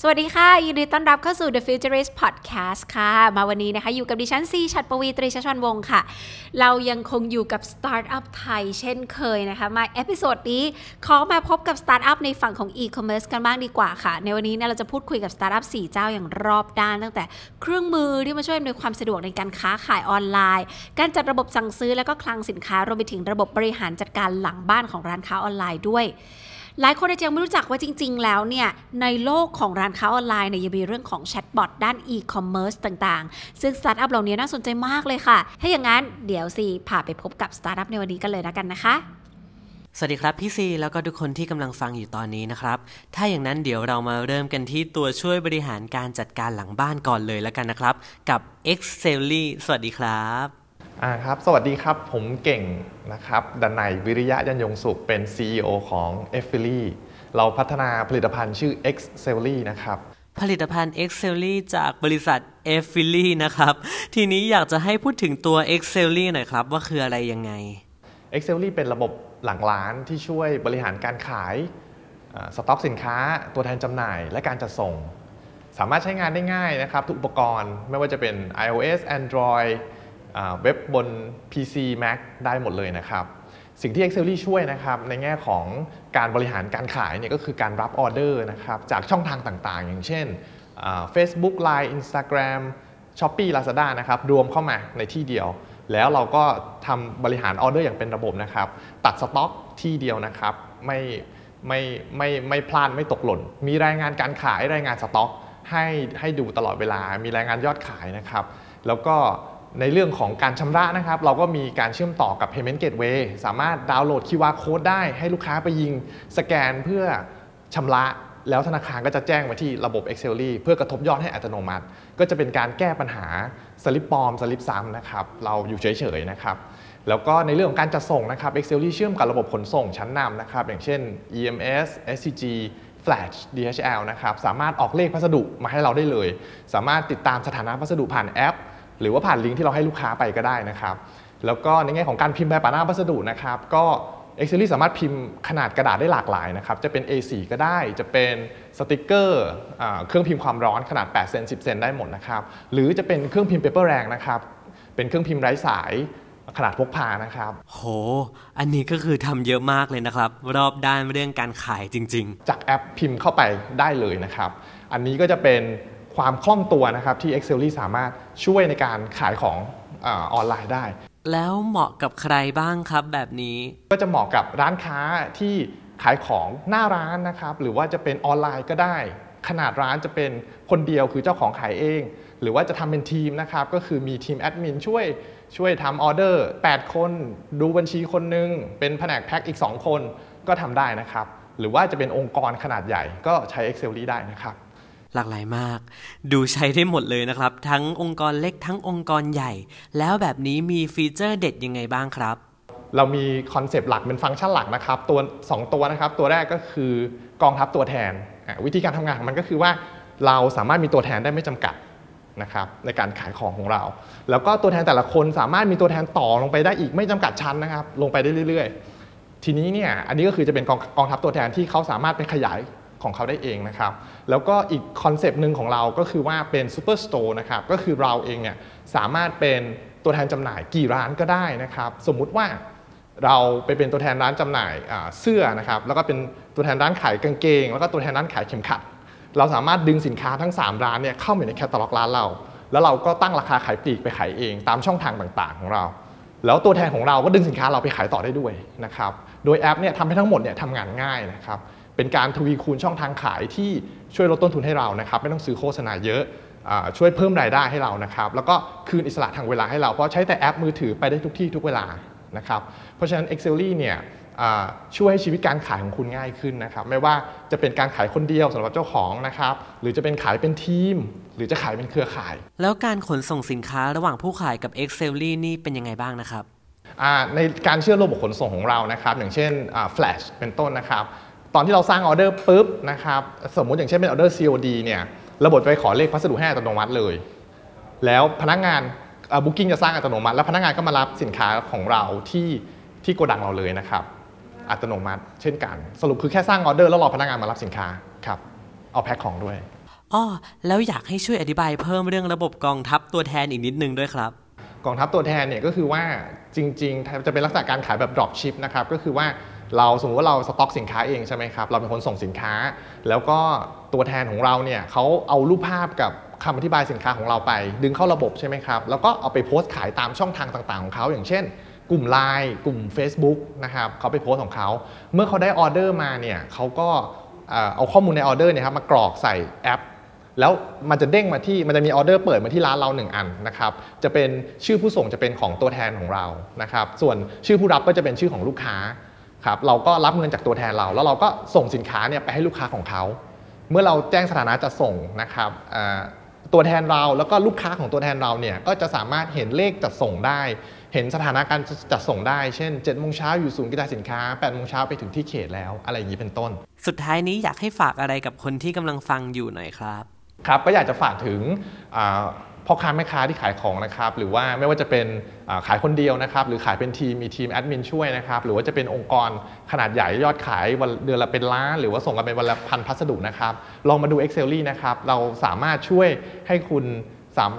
สวัสดีค่ะ ยินดีต้อนรับเข้าสู่ The Futurist Podcast ค่ะ มาวันนี้นะคะ อยู่กับดิฉันซีชัดปวีตรีชัชวันวงศ์ค่ะ เรายังคงอยู่กับสตาร์ทอัพไทยเช่นเคยนะคะ มา episode นี้ขอมาพบกับสตาร์ทอัพในฝั่งของ e-commerce กันบ้างดีกว่าค่ะ ในวันนี้เนี่ยเราจะพูดคุยกับสตาร์ทอัพ4เจ้าอย่างรอบด้าน ตั้งแต่เครื่องมือที่มาช่วยอำนวยความสะดวกในการค้าขายออนไลน์ การจัดระบบสั่งซื้อแล้วก็คลังสินค้ารวมไปถึงระบบบริหารจัดการหลังบ้านของร้านค้าออนไลน์ด้วย หลายคนอาจจะยังไม่รู้จักว่าจริง ๆ แล้วเนี่ยในโลกของร้านค้าออนไลน์เนี่ยยังมีเรื่องของแชทบอทด้านอีคอมเมิร์ซต่างๆ ซึ่งสตาร์ทอัพเหล่านี้น่าสนใจมากเลยค่ะ ถ้าอย่างนั้นเดี๋ยวซีพาไปพบกับสตาร์ทอัพในวันนี้กันเลยนะกันนะคะสวัสดีครับพี่ซีแล้วก็ทุกคนที่กำลังฟังอยู่ตอนนี้นะครับ ถ้าอย่างนั้นเดี๋ยวเรามาเริ่มกันที่ตัวช่วยบริหารการจัดการหลังบ้านก่อนเลยแล้วกันนะครับ กับ Excelly สวัสดีครับ อ่าครับสวัสดีครับ ผมเก่งนะครับดันไนยวิริยะยันยงสุขเป็น CEO ของ e f f i l y เราพัฒนาผลิตภัณฑ์ชื่อ e x c e l l y นะครับ ผลิตภัณฑ์ Excelly จากบริษัท e f f i l y นะครับ ทีนี้อยากจะให้พูดถึงตัว Excelly หน่อยครับ ว่าคืออะไรยังไง e x c e l l y เป็นระบบหลังร้านที่ช่วยบริหารการขายสต็อกสินค้า ตัวแทนจำหน่าย และการจัดส่ง สามารถใช้งานได้ง่ายนะครับ ทุกอุปกรณ์ไม่ว่าจะเป็น iOS Android เว็บบน PC Mac ได้หมดเลยนะครับสิ่งที่ Excel ช่วยนะครับในแง่ของการบริหารการขายเนี่ยก็คือการรับออเดอร์นะครับจากช่องทางต่างๆ อย่างเช่น Facebook Line Instagram Shopee Lazada นะครับรวมเข้ามาในที่เดียว แล้วเราก็ทำบริหารออเดอร์อย่างเป็นระบบนะครับ ตัดสต็อกที่เดียวนะครับไม่ไม่ไม่ไม่พลาดไม่ตกหล่น มีรายงานการขายรายงานสต็อกให้ให้ดูตลอดเวลา มีรายงานยอดขายนะครับ แล้วก็ ในเรื่องของการชำระนะครับ เราก็มีการเชื่อมต่อกับ Payment Gateway สามารถดาวน์โหลด QR Code ได้ให้ลูกค้าไปยิงสแกนเพื่อชำระแล้วธนาคารก็จะแจ้งมาที่ระบบ Excel เพื่อกระทบยอดให้อัตโนมัติ ก็จะเป็นการแก้ปัญหาสลิปปลอมสลิปซ้ำนะครับ เราอยู่เฉยๆนะครับ แล้วก็ในเรื่องของการจัดส่งนะครับ Excel เชื่อมกับระบบขนส่งชั้นนำนะครับ อย่างเช่น EMS SCG Flash DHL นะครับ สามารถออกเลขพัสดุมาให้เราได้เลย สามารถติดตามสถานะพัสดุผ่านแอป หรือว่าผ่านลิงก์ที่เราให้ลูกค้าไปก็ได้นะครับ แล้วก็ในแง่ของการพิมพ์แบบปาหน้าพัสดุนะครับ ก็ Excel สามารถพิมพ์ขนาดกระดาษได้หลากหลายนะครับ จะเป็น A4 ก็ได้ จะเป็นสติกเกอร์เครื่องพิมพ์ความร้อนขนาด8เซน10 เซนได้หมดนะครับ หรือจะเป็นเครื่องพิมพ์ Paperang นะครับ เป็นเครื่องพิมพ์ไร้สายขนาดพกพานะครับ โห อันนี้ก็คือทำเยอะมากเลยนะครับ รอบด้านเรื่องการขายจริง ๆ จากแอปพิมพ์เข้าไปได้เลยนะครับ อันนี้ก็จะเป็น ความคล่องตัวนะครับที่ Xselly สามารถช่วยในการขายของออนไลน์ได้ แล้วเหมาะกับใครบ้างครับแบบนี้ ก็จะเหมาะกับร้านค้าที่ขายของหน้าร้านนะครับหรือว่าจะเป็นออนไลน์ก็ได้ ขนาดร้านจะเป็นคนเดียวคือเจ้าของขายเอง หรือว่าจะทำเป็นทีมนะครับก็คือมีทีมแอดมินช่วยช่วยทำออเดอร์ 8 คน ดูบัญชีคนนึงเป็นแผนกแพ็คอีก 2 คนก็ทำได้นะครับ หรือว่าจะเป็นองค์กรขนาดใหญ่ก็ใช้ Excel ได้นะครับ หลากหลายมาก ดูใช้ได้หมดเลยนะครับ ทั้งองค์กรเล็กทั้งองค์กรใหญ่ แล้วแบบนี้มีฟีเจอร์เด็ดยังไงบ้างครับ เรามีคอนเซปต์หลักเป็นฟังก์ชันหลักนะครับ ตัว 2 ตัวนะครับ ตัวแรกก็คือกองทัพตัวแทน วิธีการทำงานของมันก็คือว่าเราสามารถมีตัวแทนได้ไม่จำกัดนะครับในการขายของของเรา แล้วก็ตัวแทนแต่ละคนสามารถมีตัวแทนต่อลงไปได้อีกไม่จำกัดชั้นนะครับ ลงไปได้เรื่อย ๆ ทีนี้เนี่ยอันนี้ก็คือจะเป็นกองกองทัพตัวแทนที่เขาสามารถไปขยาย ของเขาได้เองนะครับ แล้วก็อีกคอนเซปต์หนึ่งของเราก็คือว่าเป็น superstore นะครับ ก็คือเราเองเนี่ยสามารถเป็นตัวแทนจำหน่ายกี่ร้านก็ได้นะครับ สมมุติว่าเราไปเป็นตัวแทนร้านจำหน่ายเสื้อนะครับ แล้วก็เป็นตัวแทนร้านขายกางเกง แล้วก็ตัวแทนร้านขายเข็มขัด เราสามารถดึงสินค้าทั้ง 3 ร้านเนี่ยเข้ามาในแคตตาล็อกร้านเรา แล้วเราก็ตั้งราคาขายปลีกไปขายเองตามช่องทางต่างๆ ของเรา แล้วตัวแทนของเราก็ดึงสินค้าเราไปขายต่อได้ด้วยนะครับ โดยแอปเนี่ยทำให้ทั้งหมดเนี่ยทำงานง่ายนะครับ เป็นการทวีคูณช่องทางขายที่ช่วยลดต้นทุนให้เรานะครับ ไม่ต้องซื้อโฆษณาเยอะช่วยเพิ่มรายได้ให้เรานะครับ แล้วก็คืนอิสระทางเวลาให้เรา เพราะใช้แต่แอปมือถือไปได้ทุกที่ทุกเวลานะครับ เพราะฉะนั้น Excel เนี่ยช่วยให้ชีวิตการขายของคุณง่ายขึ้นนะครับ ไม่ว่าจะเป็นการขายคนเดียวสำหรับเจ้าของนะครับ หรือจะเป็นขายเป็นทีม หรือจะขายเป็นเครือข่าย แล้วการขนส่งสินค้าระหว่างผู้ขายกับ Excel นี่เป็นยังไงบ้างนะครับในการเชื่อมระบบขนส่งของเรานะครับ อย่างเช่น Flash เป็นต้นนะครับ ตอนที่เราสร้างออเดอร์ปุ๊บนะครับสมมุติอย่างเช่นเป็นออเดอร์ COD เนี่ยระบบไปขอเลขพัสดุให้อัตโนมัติเลย แล้วพนักงาน booking จะสร้างอัตโนมัติ แล้วพนักงานก็มารับสินค้าของเราที่ที่โกดังเราเลยนะครับอัตโนมัติเช่นกัน สรุปคือแค่สร้างออเดอร์แล้วรอพนักงานมารับสินค้าครับเอาแพ็คของด้วยอ้อแล้วอยากให้ช่วยอธิบายเพิ่มเรื่องระบบกองทัพตัวแทนอีกนิดนึงด้วยครับ กองทัพตัวแทนเนี่ยก็คือว่าจริงๆ จะเป็นลักษณะการขายแบบ drop ship นะครับก็คือว่า เราสมมติว่าเราสต็อกสินค้าเองใช่ไหมครับ เราเป็นคนส่งสินค้า แล้วก็ตัวแทนของเราเนี่ยเขาเอารูปภาพกับคำอธิบายสินค้าของเราไป ดึงเข้าระบบใช่ไหมครับ แล้วก็เอาไปโพสต์ขายตามช่องทางต่างๆของเขาอย่างเช่น กลุ่ม Line กลุ่ม Facebook นะครับเขาไปโพสต์ของเขา เมื่อเขาได้ออเดอร์มาเนี่ยเขาก็เอ่อเอาข้อมูลในออเดอร์เนี่ยครับมากรอกใส่แอปแล้วมันจะเด้งมาที่มันจะมีออเดอร์เปิดมาที่ร้านเรา 1 อันนะครับจะเป็นชื่อผู้ส่งจะเป็นของตัวแทนของเรานะครับส่วนชื่อผู้รับก็จะเป็นชื่อของลูกค้า ครับเราก็รับเงินจากตัวแทนเรา แล้วเราก็ส่งสินค้าเนี่ยไปให้ลูกค้าของเขา เมื่อเราแจ้งสถานะจะส่งนะครับอ่าตัวแทนเราแล้วก็ลูกค้าของตัวแทนเราเนี่ยก็จะสามารถเห็นเลขจัดส่งได้ เห็นสถานะการจัดส่งได้ เช่น7โมงเช้าอยู่ศูนย์กระจายสินค้า8โมงเช้าไปถึงที่เขตแล้วอะไรอย่างนี้เป็นต้น สุดท้ายนี้อยากให้ฝากอะไรกับคนที่กำลังฟังอยู่หน่อยครับ ครับก็อยากจะฝากถึงอ่า พ่อค้าแม่ค้าที่ขายของนะครับ หรือว่าไม่ว่าจะเป็นขายคนเดียวนะครับ หรือขายเป็นทีมมีทีมแอดมินช่วยนะครับ หรือว่าจะเป็นองค์กรขนาดใหญ่ยอดขายวันเดือนละเป็นล้าน หรือว่าส่งกันเป็นวันละพันพัสดุนะครับ ลองมาดู Excel นะครับ เราสามารถช่วยให้คุณสาม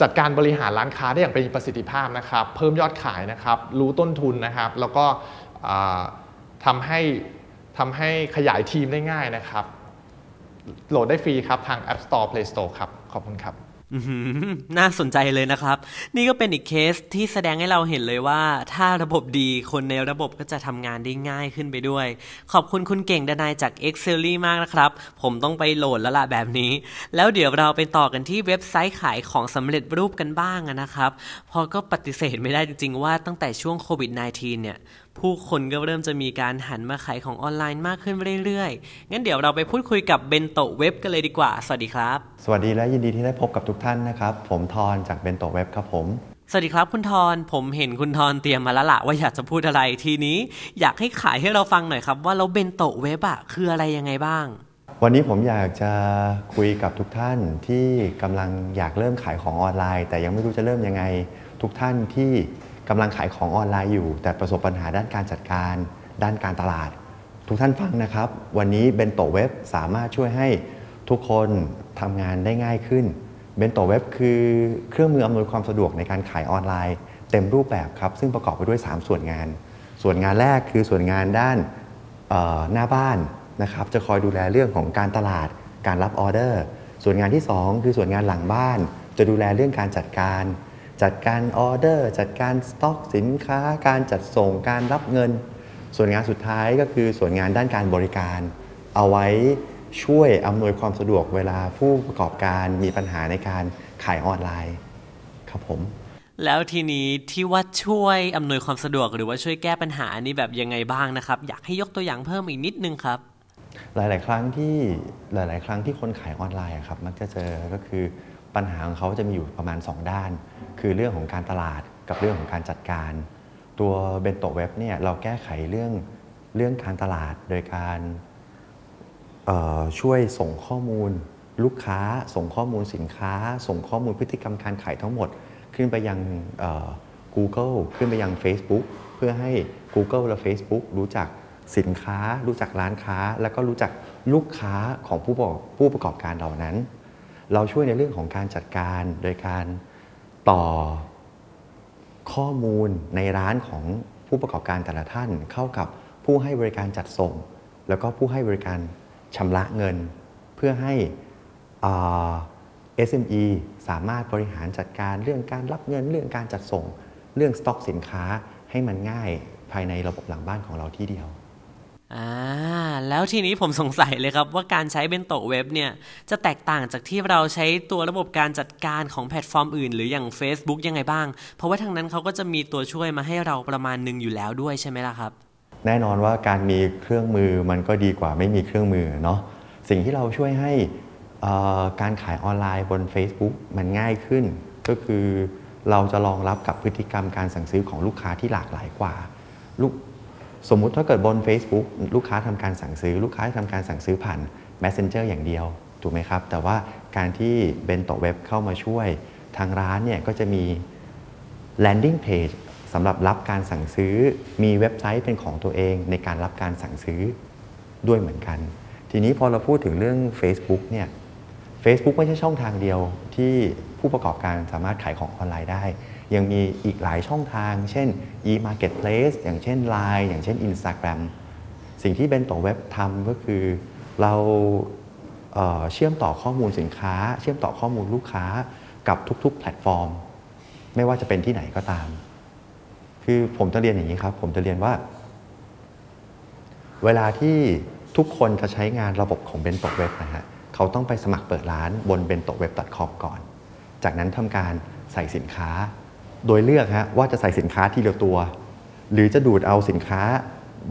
จัดการบริหารร้านค้าได้อย่างเป็นประสิทธิภาพนะครับ เพิ่มยอดขายนะครับ รู้ต้นทุนนะครับ แล้วก็ทำให้ทำให้ขยายทีมได้ง่ายนะครับ โหลดได้ฟรีครับ ทาง App Store Play Store ครับ ขอบคุณครับ น่าสนใจเลยนะครับ นี่ก็เป็นอีกเคสที่แสดงให้เราเห็นเลยว่า ถ้าระบบดีคนในระบบก็จะทำงานได้ง่ายขึ้นไปด้วย ขอบคุณคุณเก่งดนายจาก Excel มากนะครับ ผมต้องไปโหลดแล้วล่ะแบบนี้ แล้วเดี๋ยวเราไปต่อกันที่เว็บไซต์ขายของสำเร็จรูปกันบ้างนะครับ พอก็ปฏิเสธไม่ได้จริงๆว่าตั้งแต่ช่วงโควิด -19 เนี่ยผู้คนก็เริ่มจะมีการหันมาขายของออนไลน์มากขึ้นเรื่อยๆ งั้นเดี๋ยวเราไปพูดคุยกับเบนโตะเว็บกันเลยดีกว่า สวัสดีครับ สวัสดีและยินดีที่ได้พบกับทุกท่านนะครับ ผมทอนจากเบนโตเว็บครับผม สวัสดีครับคุณทอน ผมเห็นคุณทอนเตรียมมาแล้วละว่าอยากจะพูดอะไรทีนี้ อยากให้ขายให้เราฟังหน่อยครับ ว่าเราเบนโตะเว็บอะคืออะไรยังไงบ้าง วันนี้ผมอยากจะคุยกับทุกท่านที่กำลังอยากเริ่มขายของออนไลน์ แต่ยังไม่รู้จะเริ่มยังไง ทุกท่านที่ กำลังขายของออนไลน์อยู่ แต่ประสบปัญหาด้านการจัดการ ด้านการตลาด ทุกท่านฟังนะครับ วันนี้ BentoWeb สามารถช่วยให้ทุกคนทำงานได้ง่ายขึ้น BentoWeb คือเครื่องมืออำนวยความสะดวกในการขายออนไลน์ เต็มรูปแบบครับ ซึ่งประกอบไปด้วย 3 ส่วนงาน ส่วนงานแรกคือส่วนงานด้านหน้าบ้านนะครับจะคอยดูแลเรื่องของการตลาด การรับออเดอร์ ส่วนงานที่ 2 คือส่วนงานหลังบ้าน จะดูแลเรื่องการจัดการ จัดการออเดอร์ จัดการสต็อกสินค้า การจัดส่งการรับเงิน ส่วนงานสุดท้ายก็คือส่วนงานด้านการบริการ เอาไว้ช่วยอำนวยความสะดวกเวลาผู้ประกอบการมีปัญหาในการขายออนไลน์ครับผมแล้วทีนี้ที่ว่าช่วยอำนวยความสะดวกหรือว่าช่วยแก้ปัญหานี่แบบยังไงบ้างนะครับ อยากให้ยกตัวอย่างเพิ่มอีกนิดนึงครับ หลาย ๆ ครั้งที่หลาย ๆ ครั้งที่คนขายออนไลน์อะครับมักจะเจอก็คือ ปัญหาของเขาจะมีอยู่ประมาณ 2 ด้าน คือเรื่องของการตลาดกับเรื่องของการจัดการ ตัวเบนโตเว็บเนี่ยเราแก้ไขเรื่องเรื่องการตลาดโดยการช่วยส่งข้อมูลลูกค้า ส่งข้อมูลสินค้า ส่งข้อมูลพฤติกรรมการขายทั้งหมด ขึ้นไปยัง Google ขึ้นไปยัง Facebook เพื่อให้ Google และ Facebook รู้จักสินค้า รู้จักร้านค้า แล้วก็รู้จักลูกค้าของผู้ประกอบการเหล่านั้น เราช่วยในเรื่องของการจัดการโดยการต่อข้อมูลในร้านของผู้ประกอบการแต่ละท่าน เข้ากับผู้ให้บริการจัดส่ง แล้วก็ผู้ให้บริการชำระเงิน เพื่อให้ SME สามารถบริหารจัดการเรื่องการรับเงินเรื่องการจัดส่ง เรื่องสต็อกสินค้าให้มันง่ายภายในระบบหลังบ้านของเราที่เดียว อ่าแล้วทีนี้ผมสงสัยเลยครับว่าการใช้เบนโตะเว็บเนี่ยจะแตกต่างจากที่เราใช้ตัวระบบการจัดการของแพลตฟอร์มอื่น หรืออย่าง Facebook ยังไงบ้าง เพราะว่าทางนั้นเขาก็จะมีตัวช่วยมาให้เราประมาณหนึ่งอยู่แล้วด้วยใช่ไหมล่ะครับ แน่นอนว่าการมีเครื่องมือมันก็ดีกว่าไม่มีเครื่องมือเนาะสิ่งที่เราช่วยให้การขายออนไลน์บน Facebook มันง่ายขึ้น ก็คือเราจะรองรับกับพฤติกรรมการสั่งซื้อของลูกค้าที่หลากหลายกว่าลูก สมมุติถ้าเกิดบน Facebook ลูกค้าทำการสั่งซื้อ ลูกค้าทำการสั่งซื้อผ่าน Messenger อย่างเดียวถูกไหมครับ แต่ว่าการที่เบนโตเว็บเข้ามาช่วยทางร้านเนี่ยก็จะมี landing page สำหรับรับการสั่งซื้อ มีเว็บไซต์เป็นของตัวเองในการรับการสั่งซื้อด้วยเหมือนกัน ทีนี้พอเราพูดถึงเรื่อง Facebook เนี่ย Facebook ไม่ใช่ช่องทางเดียวที่ผู้ประกอบการสามารถขายของออนไลน์ได้ ยังมีอีกหลายช่องทาง เช่น e-marketplace อย่างเช่น Line อย่างเช่น Instagram สิ่งที่เบนโตเว็บทำก็คือเราเเชื่อมต่อข้อมูลสินค้า เชื่อมต่อข้อมูลลูกค้ากับทุกๆ แพลตฟอร์ม ไม่ว่าจะเป็นที่ไหนก็ตาม คือผมจะเรียนอย่างนี้ครับ ผมจะเรียนว่า เวลาที่ทุกคนจะใช้งานระบบของ BentoWeb นะฮะเขาต้องไปสมัครเปิดร้านบน b e n t o w e b c o m ก่อน จากนั้นทำการใส่สินค้า โดยเลือกฮะว่าจะใส่สินค้าทีละตัว หรือจะดูดเอาสินค้า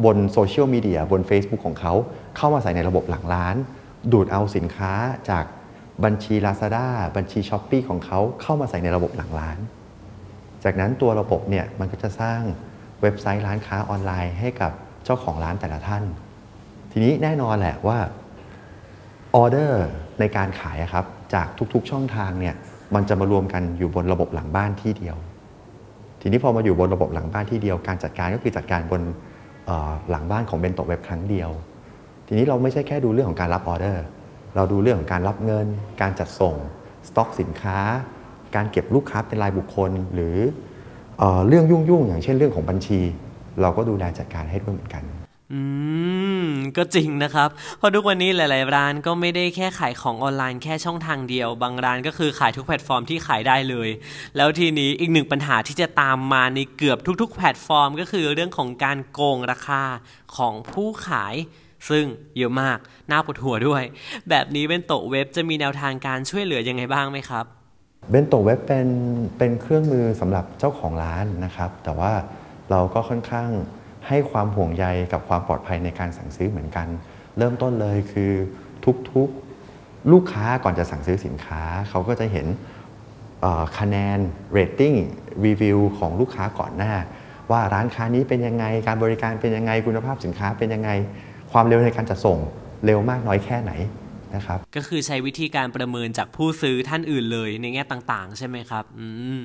บนโซเชียลมีเดียบน Facebook ของเขาเข้ามาใส่ในระบบหลังร้าน ดูดเอาสินค้าจากบัญชี Lazada บัญชี Shopee ของเขาเข้ามาใส่ในระบบหลังร้าน จากนั้นตัวระบบเนี่ยมันก็จะสร้างเว็บไซต์ร้านค้าออนไลน์ให้กับเจ้าของร้านแต่ละท่าน ทีนี้แน่นอนแหละว่าออเดอร์ในการขายครับจากทุกๆช่องทางเนี่ยมันจะมารวมกันอยู่บนระบบหลังบ้านที่เดียว ทีนี้พอมาอยู่บนระบบหลังบ้านที่เดียวการจัดการก็คือจัดการบนหลังบ้านของ BentoWeb ครั้งเดียว ทีนี้เราไม่ใช่แค่ดูเรื่องของการรับออเดอร์ เราดูเรื่องของการรับเงิน การจัดส่งสต็อกสินค้า การเก็บลูกค้าเป็นรายบุคคล หรือเออเรื่องยุ่งๆอย่างเช่นเรื่องของบัญชี เราก็ดูแลจัดการให้ด้วยเหมือนกัน อืม ก็จริงนะครับ เพราะทุกวันนี้หลาย ๆ ร้านก็ไม่ได้แค่ขายของออนไลน์แค่ช่องทางเดียว บางร้านก็คือขายทุกแพลตฟอร์มที่ขายได้เลย แล้วทีนี้อีกหนึ่งปัญหาที่จะตามมาในเกือบทุก ๆ แพลตฟอร์ม ก็คือเรื่องของการโกงราคาของผู้ขายซึ่งเยอะมาก น่าปวดหัวด้วย แบบนี้เป็นโตเว็บจะมีแนวทางการช่วยเหลือยังไงบ้างไหมครับ เบนโตเว็บเป็นเป็นเครื่องมือสำหรับเจ้าของร้านนะครับ แต่ว่าเราก็ค่อนข้าง ให้ความห่วงใยกับความปลอดภัยในการสั่งซื้อเหมือนกัน เริ่มต้นเลยคือทุกๆลูกค้าก่อนจะสั่งซื้อสินค้า เขาก็จะเห็นคะแนน rating รีวิวของลูกค้าก่อนหน้า ว่าร้านค้านี้เป็นยังไงการบริการเป็นยังไงคุณภาพสินค้าเป็นยังไง ความเร็วในการจัดส่งเร็วมากน้อยแค่ไหนนะครับก็คือใช้วิธีการประเมินจากผู้ซื้อท่านอื่นเลยในแง่ต่างๆ ใช่ไหมครับ อืม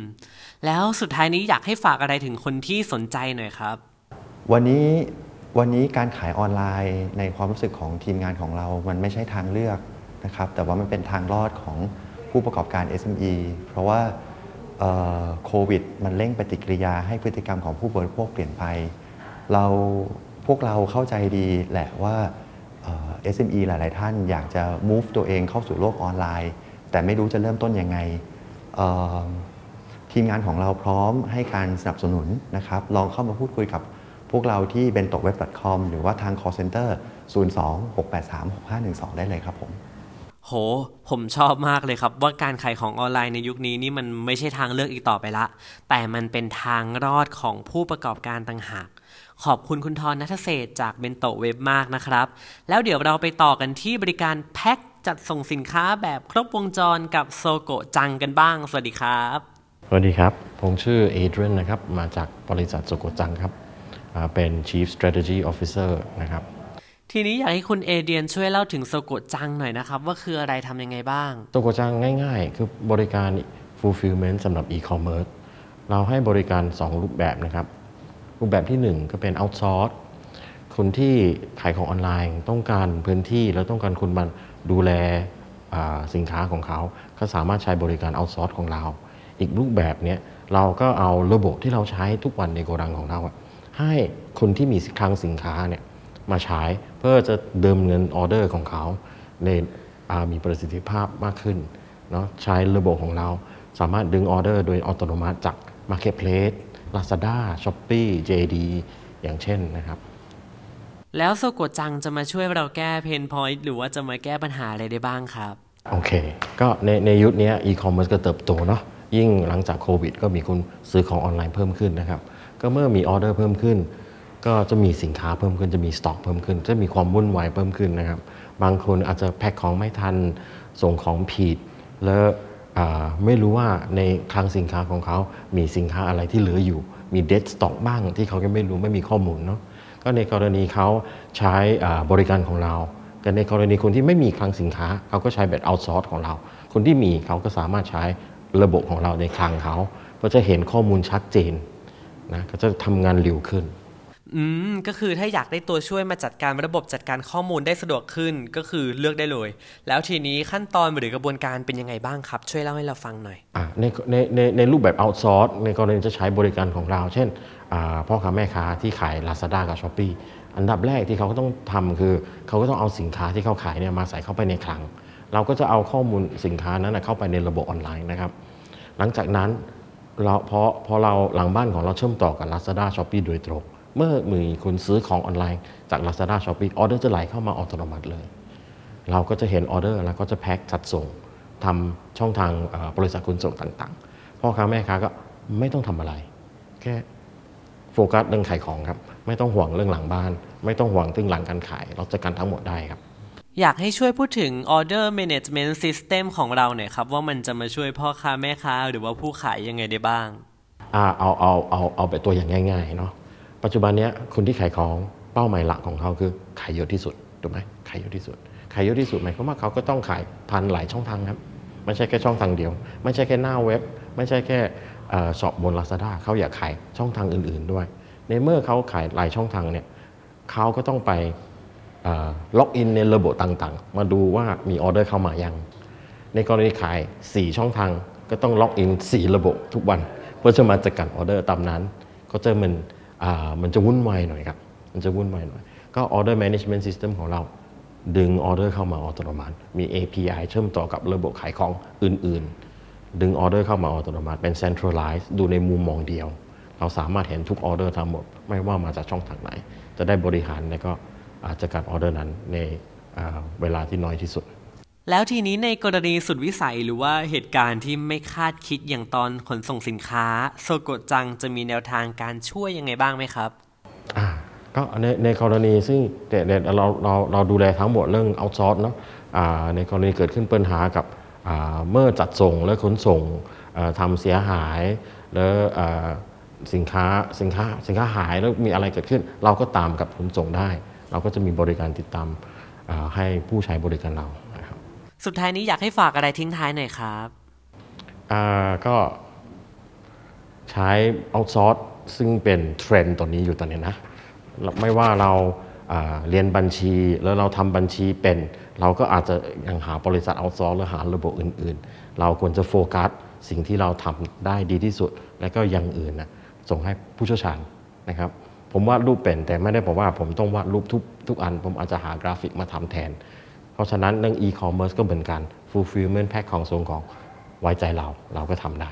แล้วสุดท้ายนี้อยากให้ฝากอะไรถึงคนที่สนใจหน่อยครับ วันนี้วันนี้การขายออนไลน์ในความรู้สึกของทีมงานของเรา มันไม่ใช่ทางเลือกนะครับ แต่ว่ามันเป็นทางรอดของผู้ประกอบการ SME เพราะว่าโควิด มันเร่งปฏิกิริยาให้พฤติกรรมของผู้บริโภคเปลี่ยนไป เราพวกเราเข้าใจดีแหละว่าเอ่อ SME หลาย ๆ ท่านอยากจะ move ตัวเองเข้าสู่โลกออนไลน์ แต่ไม่รู้จะเริ่มต้นยังไงทีมงานของเราพร้อมให้การสนับสนุนนะครับ ลองเข้ามาพูดคุยกับ วกเราที่ bentoweb.com หรือว่าทาง call center 02-683-6512 ได้เลยครับผมโห ผมชอบมากเลยครับ ว่าการขายของออนไลน์ในยุคนี้นี่มันไม่ใช่ทางเลือกอีกต่อไปละ แต่มันเป็นทางรอดของผู้ประกอบการต่างหาก ขอบคุณคุณทรนัทเศรษฐ์จากเบนโตเว็บมากนะครับ แล้วเดี๋ยวเราไปต่อกันที่บริการแพ็คจัดส่งสินค้าแบบครบวงจรกับโซโกจังกันบ้าง สวัสดีครับ สวัสดีครับ ผมชื่อเอเดรนนะครับ มาจากบริษัทโซโกจังครับอ่า เป็น Chief Strategy Officer นะครับ ทีนี้อยากให้คุณเอเดียนช่วยเล่าถึงโซโกจังหน่อยนะครับ ว่าคืออะไรทำยังไงบ้าง โซโกจังง่ายๆ คือบริการ fulfillment สำหรับ e-commerce เราให้บริการ 2 รูปแบบนะครับ รูปแบบที่ 1 ก็เป็น outsource คนที่ขายของออนไลน์ต้องการพื้นที่แล้วต้องการคนมาดูแลอ่าสินค้าของเขา ก็สามารถใช้บริการ outsource ของเรา อีกรูปแบบเนี้ยเราก็เอาระบบที่เราใช้ทุกวันในโกดังของเราอะ ให้คนที่มีคลังสินค้าเนี่ยมาใช้เพื่อจะเดิมเงินออเดอร์ของเขาในอ่ามีประสิทธิภาพมากขึ้นเนาะใช้ระบบของเราสามารถดึงออเดอร์โดยอัตโนมัติจาก Marketplace Lazada Shopee JD อย่างเช่นนะครับ แล้ว Sokochan จะมาช่วยเราแก้ pain point หรือว่าจะมาแก้ปัญหาอะไรได้บ้างครับ โอเค ก็ในในยุคนี้อีคอมเมิร์ซก็เติบโตเนาะยิ่งหลังจากโควิด ก็มีคนซื้อของออนไลน์เพิ่มขึ้นนะครับ ก็เมื่อมีออเดอร์เพิ่มขึ้น ก็จะมีสินค้าเพิ่มขึ้นจะมีสต็อกเพิ่มขึ้น จะมีความวุ่นวายเพิ่มขึ้นนะครับ บางคนอาจจะแพ็คของไม่ทันส่งของผิด แล้วไม่รู้ว่าในคลังสินค้าของเขา มีสินค้าอะไรที่เหลืออยู่ มีเด d สต็อกบ้างที่เขาก็ไม่รู้ไม่มีข้อมูลเนาะก็ในกรณีเขาใช้บริการของเราแต่ในกรณีคนที่ไม่มีคลังสินค้าเขาก็ใช้แบบเอาซอร์สของเรา คนที่มีเขาก็สามารถใช้ระบบของเราในคลังเขาเพื่อก็จะเห็นข้อมูลชัดเจน นะก็จะทำงานเร็วขึ้น อืม ก็คือถ้าอยากได้ตัวช่วยมาจัดการระบบจัดการข้อมูลได้สะดวกขึ้นก็คือเลือกได้เลย แล้วทีนี้ขั้นตอนหรือกระบวนการเป็นยังไงบ้างครับ ช่วยเล่าให้เราฟังหน่อยอะในในในในรูปแบบ outsource ในกรณีจะใช้บริการของเรา เช่นอ่าพ่อค้าแม่ค้าที่ขาย Lazada กับ s h อ p e e อันดับแรกที่เขาก็ต้องทำคือเขาก็ต้องเอาสินค้าที่เขาขายเนี่ยมาใส่เข้าไปในคลัง เราก็จะเอาข้อมูลสินค้านั้นนะเข้าไปในระบบออนไลน์นะครับ หลังจากนั้น เราพอพอเราหลังบ้านของเราเชื่อมต่อกับ Lazada s h o p e e โดยตรง เมื่อมีคนซื้อของออนไลน์จาก Lazada s h o p e e ออเดอร์จะไหลเข้ามาอัตโนมัติเลย เราก็จะเห็นออเดอร์แล้วก็จะแพ็คจัดส่งตามช่องทางบริษัทขนส่งต่างๆ พ่อค้าแม่ค้าก็ไม่ต้องทำอะไร แค่โฟกัสเรื่องขายของครับ ไม่ต้องห่วงเรื่องหลังบ้าน ไม่ต้องห่วงเรื่องหลังการขาย เราจัดการทั้งหมดได้ครับ อยากให้ช่วยพูดถึง Order Management System ของเราหน่อยครับ ว่ามันจะมาช่วยพ่อค้าแม่ค้า หรือว่าผู้ขายยังไงได้บ้างอ่าเอาเอาเอาเอาไปตัวอย่างง่ายๆเนาะปัจจุบันเนี้ยคนที่ขายของเป้าหมายหลักของเขาคือขายเยอะที่สุดถูกไหมขายเยอะที่สุด ขายเยอะที่สุดหมายความว่าเขาก็ต้องขายผ่านหลายช่องทางครับไม่ใช่แค่ช่องทางเดียว ไม่ใช่แค่หน้าเว็บ ไม่ใช่แค่ช็อปบน Lazada เขาอยากขายช่องทางอื่น ๆด้วย ในเมื่อเขาขายหลายช่องทางเนี่ยเขาก็ต้องไป ล็อกอินในระบบต่างๆ มาดูว่ามีออเดอร์เข้ามายัง ในกรณีขาย 4 ช่องทางก็ต้องล็อกอิน 4 ระบบทุกวัน เพื่อจะมาจัดการออเดอร์ตามนั้น ก็จะมันมันจะวุ่นวายหน่อยครับ มันจะวุ่นวายหน่อย ก็ Order Management System ของเรา ดึงออเดอร์เข้ามาอัตโนมัติ มี API เชื่อมต่อกับระบบขายของอื่นๆ ดึงออเดอร์เข้ามาอัตโนมัติ เป็น Centralize ดูในมุมมองเดียว เราสามารถเห็นทุกออเดอร์ทั้งหมด ไม่ว่ามาจากช่องทางไหน จะได้บริหารและก็ อาจจะการออเดอร์นั้นในอ่าเวลาที่น้อยที่สุด แล้วทีนี้ในกรณีสุดวิสัยหรือว่าเหตุการณ์ที่ไม่คาดคิดอย่างตอนขนส่งสินค้า โซโกะจังจะมีแนวทางการช่วยยังไงบ้างไหมครับอ่าก็ในในกรณีซึ่งแต่แต่เราเราเราดูแลทั้งหมดเรื่องเอาซอร์สเนาะอ่าในกรณีเกิดขึ้นปัญหากับอ่าเมื่อจัดส่งและขนส่งอ่าทำเสียหายแล้วอ่าสินค้าสินค้าสินค้าหายแล้วมีอะไรเกิดขึ้น เราก็ตามกับขนส่งได้ เราก็จะมีบริการติดตามอ่าให้ผู้ใช้บริการเรานะครับสุดท้ายนี้อยากให้ฝากอะไรทิ้งท้ายหน่อยครับอ่าก็ใช้เอาซอร์สซึ่งเป็นเทรนด์ตอนนี้อยู่ตอนนี้นะไม่ว่าเราอ่าเรียนบัญชีแล้วเราทำบัญชีเป็น เราก็อาจจะยังหาบริษัทเอาซอร์หรือหาระบบอื่น ๆ เราควรจะโฟกัสสิ่งที่เราทำได้ดีที่สุด และก็อยังอื่นนะส่งให้ผู้เชี่ยวชาญนะครับ ผมวาดรูปเป็นแต่ไม่ได้บอกว่าผมต้องวาดรูปทุกทุกอัน ผมอาจจะหากราฟิกมาทำแทน เพราะฉะนั้นเรื่อง e-commerce ก็เหมือนกัน fulfillment แพ็คของส่งของไว้ใจเราเราก็ทำได้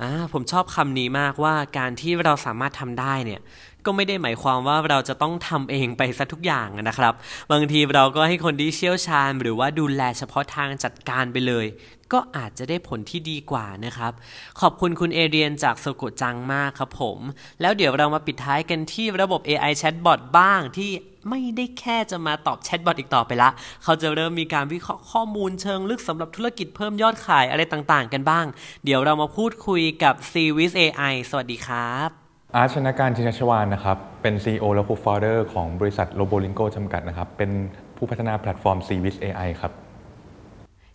อ่าผมชอบคำนี้มากว่าการที่เราสามารถทำได้เนี่ยก็ไม่ได้หมายความว่าเราจะต้องทำเองไปซะทุกอย่างนะครับ บางทีเราก็ให้คนที่เชี่ยวชาญ หรือว่าดูแลเฉพาะทางจัดการไปเลย ก็อาจจะได้ผลที่ดีกว่านะครับ ขอบคุณคุณเอเรียนจากโซโกะจังมากครับผม แล้วเดี๋ยวเรามาปิดท้ายกันที่ระบบ AI Chatbot บ้างที่ไม่ได้แค่จะมาตอบแชทบอทอีกต่อไปละ เขาจะเริ่มมีการวิเคราะห์ข้อมูลเชิงลึกสำหรับธุรกิจเพิ่มยอดขายอะไรต่างๆ กันบ้าง เดี๋ยวเรามาพูดคุยกับ ZWIZ.AI สวัสดีครับ อาร์ต ชนกานต์ ชินชัชวาลนะครับ เป็น CEO และ Co-founder ของบริษัท Robolingo จำกัดนะครับ เป็นผู้พัฒนาแพลตฟอร์ม ZWIZ.AI ครับ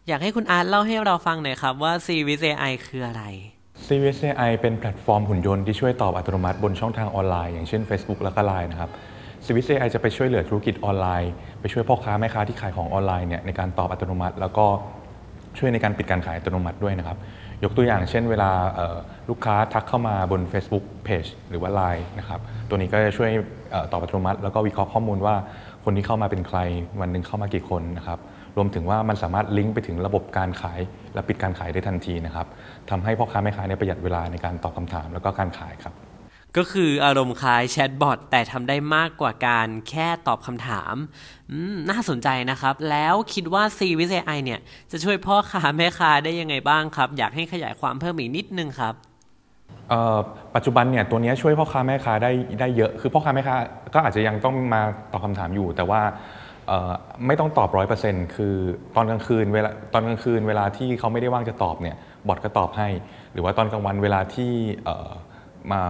อยากให้คุณอาร์ตเล่าให้เราฟังหน่อยครับว่า ZWIZ.AI คืออะไร c w i z AI เป็นแพลตฟอร์มหุ่นยนต์ที่ช่วยตอบอัตโนมัติบนช่องทางออนไลน์อย่างเช่น Facebook และก็ Line นะครับ c w i z AI จะไปช่วยเหลือธุรกิจออนไลน์ ไปช่วยพ่อค้าแม่ค้าที่ขายของออนไลน์เนี่ยในการตอบอัตโนมัติ แล้วก็ช่วยในการปิดการขายอัตโนมัติด้วยนะครับ ยกตัวอย่างเช่นเวลาลูกค้าทักเข้ามาบน Facebook Page หรือว่า Line นะครับ ตัวนี้ก็จะช่วยออตอบอัตโนมัติ แล้วก็วิเคราะห์ข้อมูลว่าคนที่เข้ามาเป็นใคร วันหนึ่งเข้ามากี่คนนะครับ รวมถึงว่ามันสามารถลิงก์ไปถึงระบบการขายและปิดการขายได้ทันทีนะครับทำให้พ่อค้าแม่ค้าเนี่ยประหยัดเวลาในการตอบคำถามแล้วก็การขายครับก็คืออารมณ์คล้ายแชทบอทแต่ทำได้มากกว่าการแค่ตอบคำถามอืมน่าสนใจนะครับ แล้วคิดว่า c w i z AI เนี่ย จะช่วยพ่อค้าแม่ค้าได้ยังไงบ้างครับ อยากให้ขยายความเพิ่มอีกนิดนึงครับเอ่อปัจจุบันเนี่ยตัวเนี้ยช่วยพ่อค้าแม่ค้าได้ได้เยอะ คือพ่อค้าแม่ค้าก็อาจจะยังต้องมาตอบคำถามอยู่ แต่ว่าเอ่อ ไม่ต้องตอบร้อยเปอร์เซ็นต์คือตอนกลางคืนเวลาตอนกลางคืนเวลาที่เขาไม่ได้ว่างจะตอบเนี่ยบอทก็ตอบให้ หรือว่าตอนกลางวันเวลาที่มา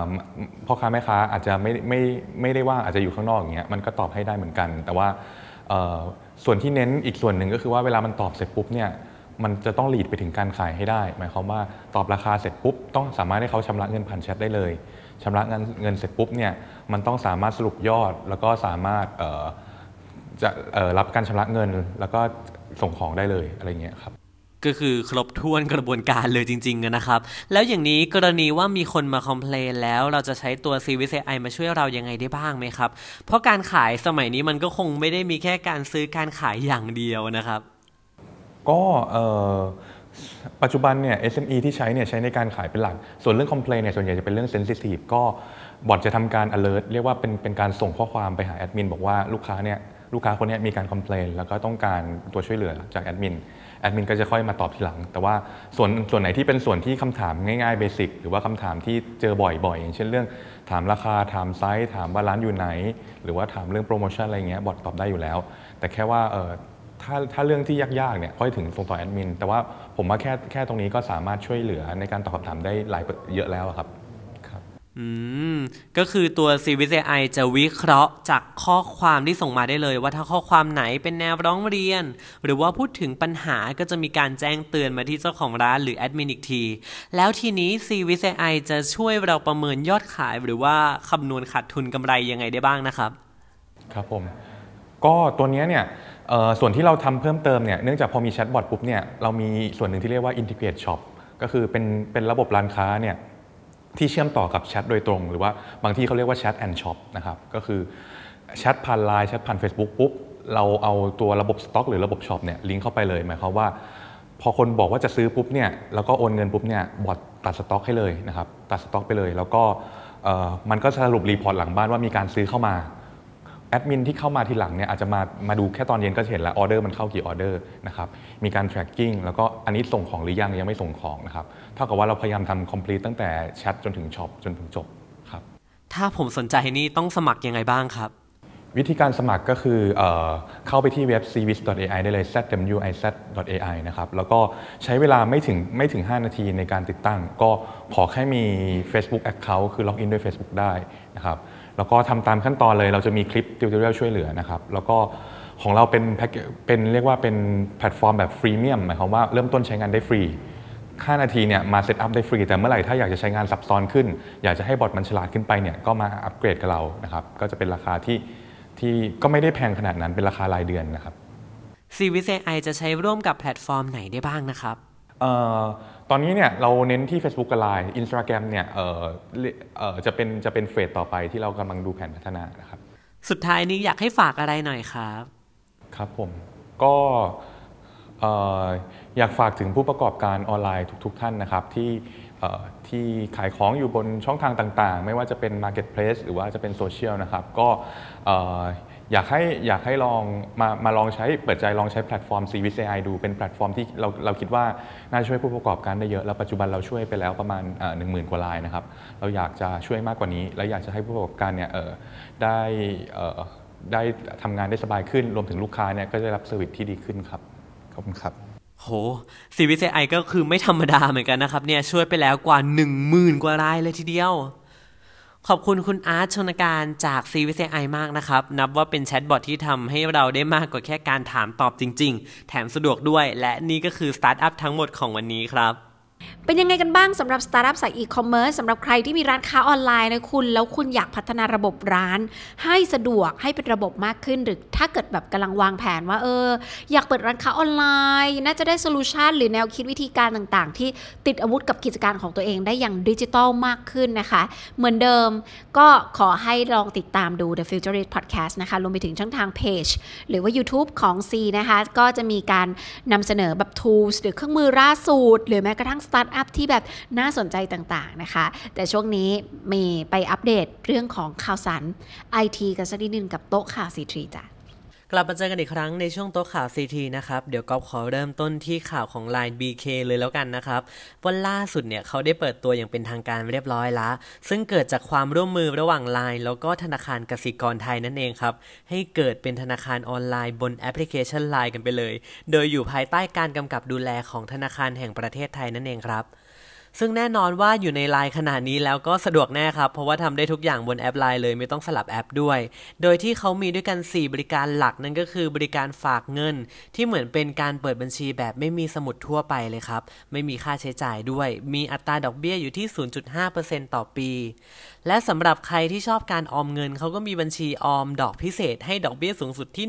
พ่อค้าแม่ค้าอาจจะไม่ไม่ไม่ได้ว่างอาจจะอยู่ข้างนอกอย่างเงี้ยมันก็ตอบให้ได้เหมือนกัน แต่ว่าส่วนที่เน้นอีกส่วนหนึ่งก็คือว่าเวลามันตอบเสร็จปุ๊บเนี่ยมันจะต้องหลีดไปถึงการขายให้ได้ หมายความว่าตอบราคาเสร็จปุ๊บต้องสามารถให้เขาชำระเงินผ่านแชทได้เลยชำระเงินเงินเสร็จปุ๊บเนี่ยมันต้องสามารถสรุปยอด แล้วก็สามารถ จะรับการชำระเงิน แล้วก็ส่งของได้เลยอะไรเงี้ยครับก็คือครบถ้วนกระบวนการเลยจริงๆนะครับ แล้วอย่างนี้กรณีว่ามีคนมาคอมเพลนแล้วเราจะใช้ตัว c v c i มาช่วยเรายังไงได้บ้างไหมครับ เพราะการขายสมัยนี้มันก็คงไม่ได้มีแค่การซื้อการขายอย่างเดียวนะครับ ก็ปัจจุบันเนี่ย SME ที่ใช้เนี่ยใช้ในการขายเป็นหลัก ส่วนเรื่อง complain เนี่ยส่วนใหญ่จะเป็นเรื่อง sensitive ก็บอทจะทำการ alert เรียกว่าเป็นเป็นการส่งข้อความไปหาแอดมินบอกว่าลูกค้าเนี่ย ลูกค้าคนนี้มีการ complain แล้วก็ต้องการตัวช่วยเหลือจากแอดมินแอดมินก็จะค่อยมาตอบทีหลัง แต่ว่าส่วนส่วนไหนที่เป็นส่วนที่คำถามง่ายๆเบสิกหรือว่าคำถามที่เจอบ่อยๆ อย่างเช่นเรื่อง ถามราคาถามไซส์ถามว่าร้านอยู่ไหน หรือว่าถามเรื่องโปรโมชั่นอะไรเงี้ยบอทตอบได้อยู่แล้ว แต่แค่ว่าเออถ้าถ้าเรื่องที่ยากๆเนี่ยค่อยถึงส่งต่อแอดมินแต่ว่าผมว่าแค่แค่ตรงนี้ก็สามารถช่วยเหลือในการตอบคำถามได้หลายเยอะแล้วครับ อืม ก็คือตัว CVCI จะวิเคราะห์จากข้อความที่ส่งมาได้เลย ว่าถ้าข้อความไหนเป็นแนวร้องเรียน หรือว่าพูดถึงปัญหาก็จะมีการแจ้งเตือนมาที่เจ้าของร้านหรือแอดมินอีกที แล้วทีนี้ CVCI จะช่วยเราประเมินยอดขายหรือว่าคำนวณขาดทุนกำไรยังไงได้บ้างนะครับ ครับผม ก็ตัวนี้เนี่ยส่วนที่เราทำเพิ่มเติมเนี่ยเนื่องจากพอมีแชทบอทปุ๊บเนี่ยเรามีส่วนหนึ่งที่เรียกว่า Integrate Shop ก็คือเป็นเป็นระบบร้านค้าเนี่ย ที่เชื่อมต่อกับแชทโดยตรง หรือว่าบางที่เขาเรียกว่า Chat and Shop นะครับก็คือแชทผ่านไลน์แชทผ่าน Facebook ปุ๊บเราเอาตัวระบบสต็อกหรือระบบช็อปเนี่ยลิงก์เข้าไปเลยหมายความว่า พอคนบอกว่าจะซื้อปุ๊บเนี่ยแล้วก็โอนเงินปุ๊บเนี่ยบอทตัดสต็อกให้เลยนะครับตัดสต็อกไปเลย แล้วก็มันก็สรุป report หลังบ้านว่ามีการซื้อเข้ามา แอดมินที่เข้ามาทีหลังเนี่ยอาจจะมามาดูแค่ตอนเย็นก็เห็นแล้วออเดอร์มันเข้ากี่ออเดอร์นะครับมีการ tracking แล้วก็อันนี้ส่งของหรือยังยังไม่ส่งของนะครับเท่ากับว่าเราพยายามทำ complete ตั้งแต่แชทจนถึงช็อปจนถึงจบครับถ้าผมสนใจนี่ต้องสมัครยังไงบ้างครับ วิธีการสมัครก็คือเอเข้าไปที่เว็บ ZWIZ.AI ได้เลย ZWIZ.AI นะครับแล้วก็ใช้เวลาไม่ถึงไม่ถึง 5 นาทีในการติดตั้ง ก็ขอแค่มี Facebook Account คือล็อกอินด้วย Facebook ได้นะครับ แล้วก็ทำตามขั้นตอนเลยเราจะมีคลิปติวเตอร์ช่วยเหลือนะครับ แล้วก็ของเราเป็นแพ็เป็นเรียกว่าเป็นแพลตฟอร์มแบบ freemium หมายความว่าเริ่มต้นใช้งานได้ฟรี5นาทีเนี่ยมา setup ได้ฟรี แต่เมื่อไหร่ถ้าอยากจะใช้งานซับซ้อนขึ้น อยากจะให้บอทมันฉลาดขึ้นไปเนี่ยก็มาอัปเกรดกับเรานะครับก็จะเป็นราคาที่ที่ก็ไม่ได้แพงขนาดนั้นเป็นราคารายเดือนนะครับ CVCI จะใช้ร่วมกับแพลตฟอร์มไหนได้บ้างนะครับ ตอนนี้เนี่ยเราเน้นที่ Facebook กับ Line Instagram เนี่ยจะเป็นจะเป็นเฟสต่อไปที่เรากำลังดูแผนพัฒนานะครับ สุดท้ายนี้อยากให้ฝากอะไรหน่อยครับ ครับผม ก็อยากฝากถึงผู้ประกอบการออนไลน์ทุก ๆทท่านนะครับที่ที่ขายของอยู่บนช่องทางต่างๆ ไม่ว่าจะเป็น Marketplace หรือว่าจะเป็นโซเชียลนะครับ ก็อ อยากให้อยากให้ลองมามาลองใช้เปิดใจลองใช้แพลตฟอร์ม c v c i ดูเป็นแพลตฟอร์มที่เราเราคิดว่าน่าช่วยผู้ประกอบการได้เยอะ แล้วปัจจุบันเราช่วยไปแล้วประมาณหนึ่งหมื่นกว่ารายนะครับเราอยากจะช่วยมากกว่านี้ และอยากจะให้ผู้ประกอบการเนี่ยได้ได้ทำงานได้สบายขึ้น รวมถึงลูกค้าเนี่ยก็จะรับ service ที่ดีขึ้นครับขอบคุณครับโห CVCI ก็คือไม่ธรรมดาเหมือนกันนะครับเนี่ยช่วยไปแล้วกว่า 1 0,000 กว่ารายเลยทีเดียว ขอบคุณคุณอาร์ตชนการจาก CVCI มากนะครับ นับว่าเป็นแชทบอทที่ทำให้เราได้มากกว่าแค่การถามตอบจริง ๆ แถมสะดวกด้วย และนี่ก็คือสตาร์ทอัพทั้งหมดของวันนี้ครับ เป็นยังไงกันบ้างสำหรับสตาร์ทอัพสายอีคอมเมิร์ซสำหรับใครที่มีร้านค้าออนไลน์นะคุณ แล้วคุณอยากพัฒนาระบบร้าน ให้สะดวกให้เป็นระบบมากขึ้น หรือถ้าเกิดแบบกำลังวางแผนว่าเออ อยากเปิดร้านค้าออนไลน์ น่าจะได้โซลูชันหรือแนวคิดวิธีการต่างๆ ที่ติดอาวุธกับกิจการของตัวเองได้อย่างดิจิทัลมากขึ้นนะคะ เหมือนเดิมก็ขอให้ลองติดตามดู The Futurist Podcast นะคะรวมไปถึงช่องทางเพจหรือว่า YouTube ของ CT นะคะก็จะมีการนำเสนอแบบ tools หรือเครื่องมือล่าสุดหรือแม้กระทั่งสตาร์ทอัพที่แบบน่าสนใจต่างๆนะคะ แต่ช่วงนี้มีไปอัปเดตเรื่องของข่าวสารไอทีกันสักนิดนึงกับโต๊ะข่าว CT จ้ะ กลับมาเจอกันอีกครั้งในช่วงโต๊ะข่าว CT นะครับ เดี๋ยวก๊อฟขอเริ่มต้นที่ข่าวของ Line BK เลยแล้วกันนะครับว่าล่าสุดเนี่ยเขาได้เปิดตัวอย่างเป็นทางการเรียบร้อยแล้วซึ่งเกิดจากความร่วมมือระหว่าง Line แล้วก็ธนาคารกสิกรไทยนั่นเองครับ ให้เกิดเป็นธนาคารออนไลน์บนแอปพลิเคชัน Line กันไปเลย โดยอยู่ภายใต้การกำกับดูแลของธนาคารแห่งประเทศไทยนั่นเองครับ ซึ่งแน่นอนว่าอยู่ในไลน์ขนาดนี้แล้วก็สะดวกแน่ครับ เพราะว่าทำได้ทุกอย่างบนแอปไลน์เลยไม่ต้องสลับแอปด้วย โดยที่เขามีด้วยกัน 4 บริการหลักนั่นก็คือบริการฝากเงิน ที่เหมือนเป็นการเปิดบัญชีแบบไม่มีสมุดทั่วไปเลยครับ ไม่มีค่าใช้จ่ายด้วย มีอัตราดอกเบี้ยอยู่ที่ 0.5%ต่อปี และสำหรับใครที่ชอบการออมเงินเขาก็มีบัญชีออมดอกพิเศษให้ดอกเบี้ยสูงสุดที่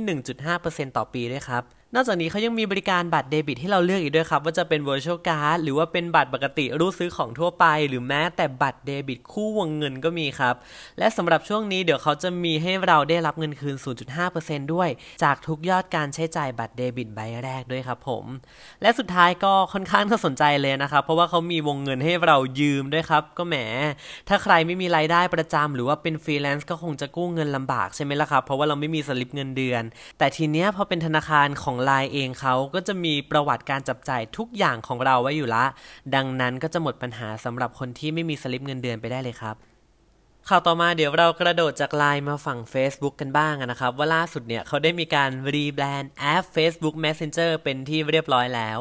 1.5%ต่อปีด้วยครับ นอกจากนี้เขายังมีบริการบัตรเดบิตให้เราเลือกอีกด้วยครับ ว่าจะเป็น virtual card หรือว่าเป็นบัตรปกติรูดซื้อของทั่วไป หรือแม้แต่บัตรเดบิตคู่วงเงินก็มีครับ และสำหรับช่วงนี้เดี๋ยวเขาจะมีให้เราได้รับเงินคืน 0.5%ด้วย จากทุกยอดการใช้จ่ายบัตรเดบิตใบแรกด้วยครับผม และสุดท้ายก็ค่อนข้างน่าสนใจเลยนะครับ เพราะว่าเขามีวงเงินให้เรายืมด้วยครับ ก็แหม ถ้าใครไม่มีรายได้ประจำหรือว่าเป็นฟรีแลนซ์ก็คงจะกู้เงินลำบากใช่ไหมล่ะครับ เพราะว่าเราไม่มีสลิปเงินเดือน แต่ทีเนี้ยพอเป็นธนาคารของไลน์เองเขาก็จะมีประวัติการจับจ่ายทุกอย่างของเราไว้อยู่ละ ดังนั้นก็จะหมดปัญหาสำหรับคนที่ไม่มีสลิปเงินเดือนไปได้เลยครับ ข่าวต่อมาเดี๋ยวเรากระโดดจากไลน์มาฝั่ง Facebook กันบ้างนะครับ ว่าล่าสุดเนี่ยเขาได้มีการรีแบรนด์แอป Facebook Messenger เป็นที่เรียบร้อยแล้ว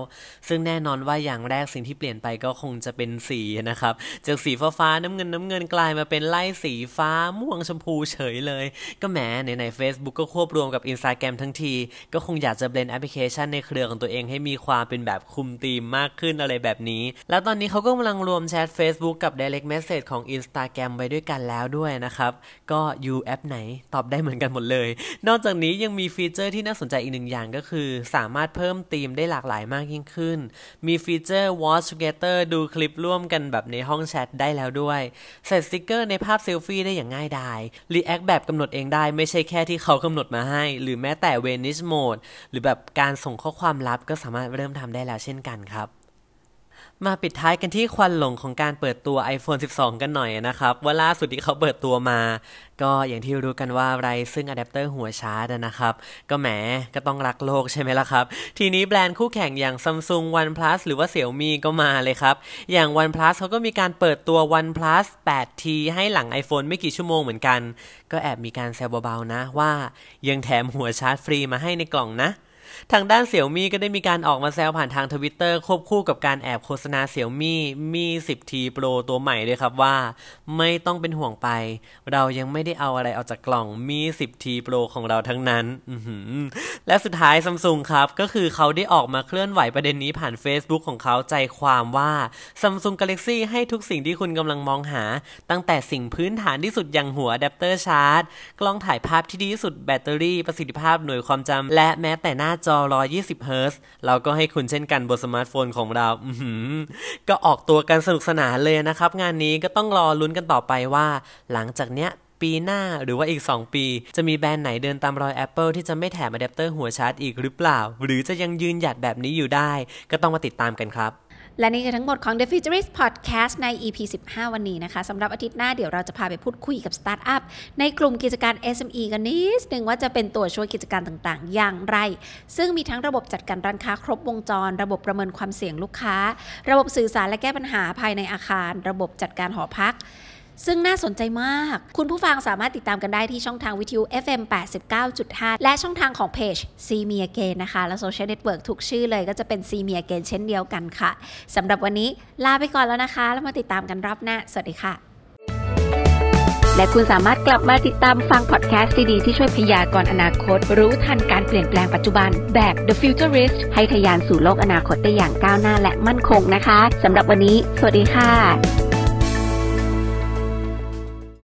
ซึ่งแน่นอนว่าอย่างแรกสิ่งที่เปลี่ยนไปก็คงจะเป็นสีนะครับ จากสีฟ้าฟ้าน้ำเงินน้ำเงินกลายมาเป็นไล่สีฟ้าม่วงชมพูเฉยเลย ก็แหมในใน Facebook ก็ควบรวมกับ Instagram ทั้งที ก็คงอยากจะ blend แอปพลิเคชันในเครือของตัวเองให้มีความเป็นแบบคุมธีมมากขึ้นอะไรแบบนี้ แล้วตอนนี้เขาก็กำลังรวมแชท Facebook กับ Direct Message ของ Instagram ไว้ด้วยกันแล้วแล้วด้วยนะครับ ก็อยู่แอปไหนตอบได้เหมือนกันหมดเลย นอกจากนี้ยังมีฟีเจอร์ที่น่าสนใจอีกหนึ่งอย่างก็คือ สามารถเพิ่มธีมได้หลากหลายมากยิ่งขึ้น มีฟีเจอร์ Watch Together ดูคลิปร่วมกันแบบในห้องแชทได้แล้วด้วย ใส่สติกเกอร์ในภาพเซลฟี่ได้อย่างง่ายดาย React แบบกำหนดเองได้ไม่ใช่แค่ที่เขากำหนดมาให้ หรือแม้แต่ Vanish Mode หรือแบบการส่งข้อความลับก็สามารถเริ่มทำได้แล้วเช่นกันครับ มาปิดท้ายกันที่ควันหลงของการเปิดตัว iPhone 12 กันหน่อยนะครับ ว่าล่าสุดที่เขาเปิดตัวมา ก็อย่างที่รู้กันว่าไรซึ่งอะแดปเตอร์หัวชาร์จนะครับ ก็แหมก็ต้องรักโลกใช่ไหมล่ะครับ ทีนี้แบรนด์คู่แข่งอย่าง Samsung OnePlus หรือว่า Xiaomi ก็มาเลยครับ อย่าง OnePlus เขาก็มีการเปิดตัว OnePlus 8T ให้หลัง iPhone ไม่กี่ชั่วโมงเหมือนกัน ก็แอบมีการแซวเบาๆนะว่ายังแถมหัวชาร์จฟรีมาให้ในกล่องนะ ทางด้านเสี่ยวมี่ก็ได้มีการออกมาแซวผ่านทางทวิตเตอร์ควบคู่กับการแอบโฆษณาเสี่ยวมี่มี 10T Pro ตัวใหม่ด้วยครับว่า ไม่ต้องเป็นห่วงไป เรายังไม่ได้เอาอะไรออกจากกล่องมี 10T Pro ของเราทั้งนั้นและสุดท้ายซัมซุงครับ ก็คือเขาได้ออกมาเคลื่อนไหวประเด็นนี้ผ่าน Facebook ของเขาใจความว่า Samsung Galaxy ให้ทุกสิ่งที่คุณกำลังมองหา ตั้งแต่สิ่งพื้นฐานที่สุดอย่างหัวอะแดปเตอร์ชาร์จ กล้องถ่ายภาพที่ดีที่สุดแบตเตอรี่ประสิทธิภาพหน่วยความจำและแม้แต่หน้าจอ 120เฮิรตซ์เราก็ให้คุณเช่นกันบนสมาร์ทโฟนของเราอือ ก็ออกตัวกันสนุกสนานเลยนะครับ งานนี้ก็ต้องรอลุ้นกันต่อไปว่า หลังจากเนี้ยปีหน้าหรือว่าอีก 2 ปี จะมีแบรนด์ไหนเดินตามรอย Apple ที่จะไม่แถมอะแดปเตอร์หัวชาร์จอีกหรือเปล่า หรือจะยังยืนหยัดแบบนี้อยู่ได้ ก็ต้องมาติดตามกันครับ และนี่คือทั้งหมดของ The Futurist Podcast ใน EP 15 วันนี้นะคะสำหรับอาทิตย์หน้าเดี๋ยวเราจะพาไปพูดคุยกับสตาร์ทอัพในกลุ่มกิจการ SME กันนิดนึงว่าจะเป็นตัวช่วยกิจการต่างๆ อย่างไร ซึ่งมีทั้งระบบจัดการร้านค้าครบวงจร ระบบประเมินความเสี่ยงลูกค้า ระบบสื่อสารและแก้ปัญหาภายในอาคาร ระบบจัดการหอพัก ซึ่งน่าสนใจมาก คุณผู้ฟังสามารถติดตามกันได้ที่ช่องทางวิทยุ FM 89.5 และช่องทางของเพจ See Me Again นะคะ และโซเชียลเน็ตเวิร์กทุกชื่อเลยก็จะเป็น See Me Again เช่นเดียวกันค่ะ สำหรับวันนี้ลาไปก่อนแล้วนะคะ แล้วมาติดตามกันรอบหน้า สวัสดีค่ะ และคุณสามารถกลับมาติดตามฟังพอดแคสต์ดีๆที่ช่วยพยากรณ์อนาคต รู้ทันการเปลี่ยนแปลงปัจจุบันแบบ The Futurist ให้ทะยานสู่โลกอนาคตได้อย่างก้าวหน้าและมั่นคงนะคะสำหรับวันนี้ สวัสดีค่ะ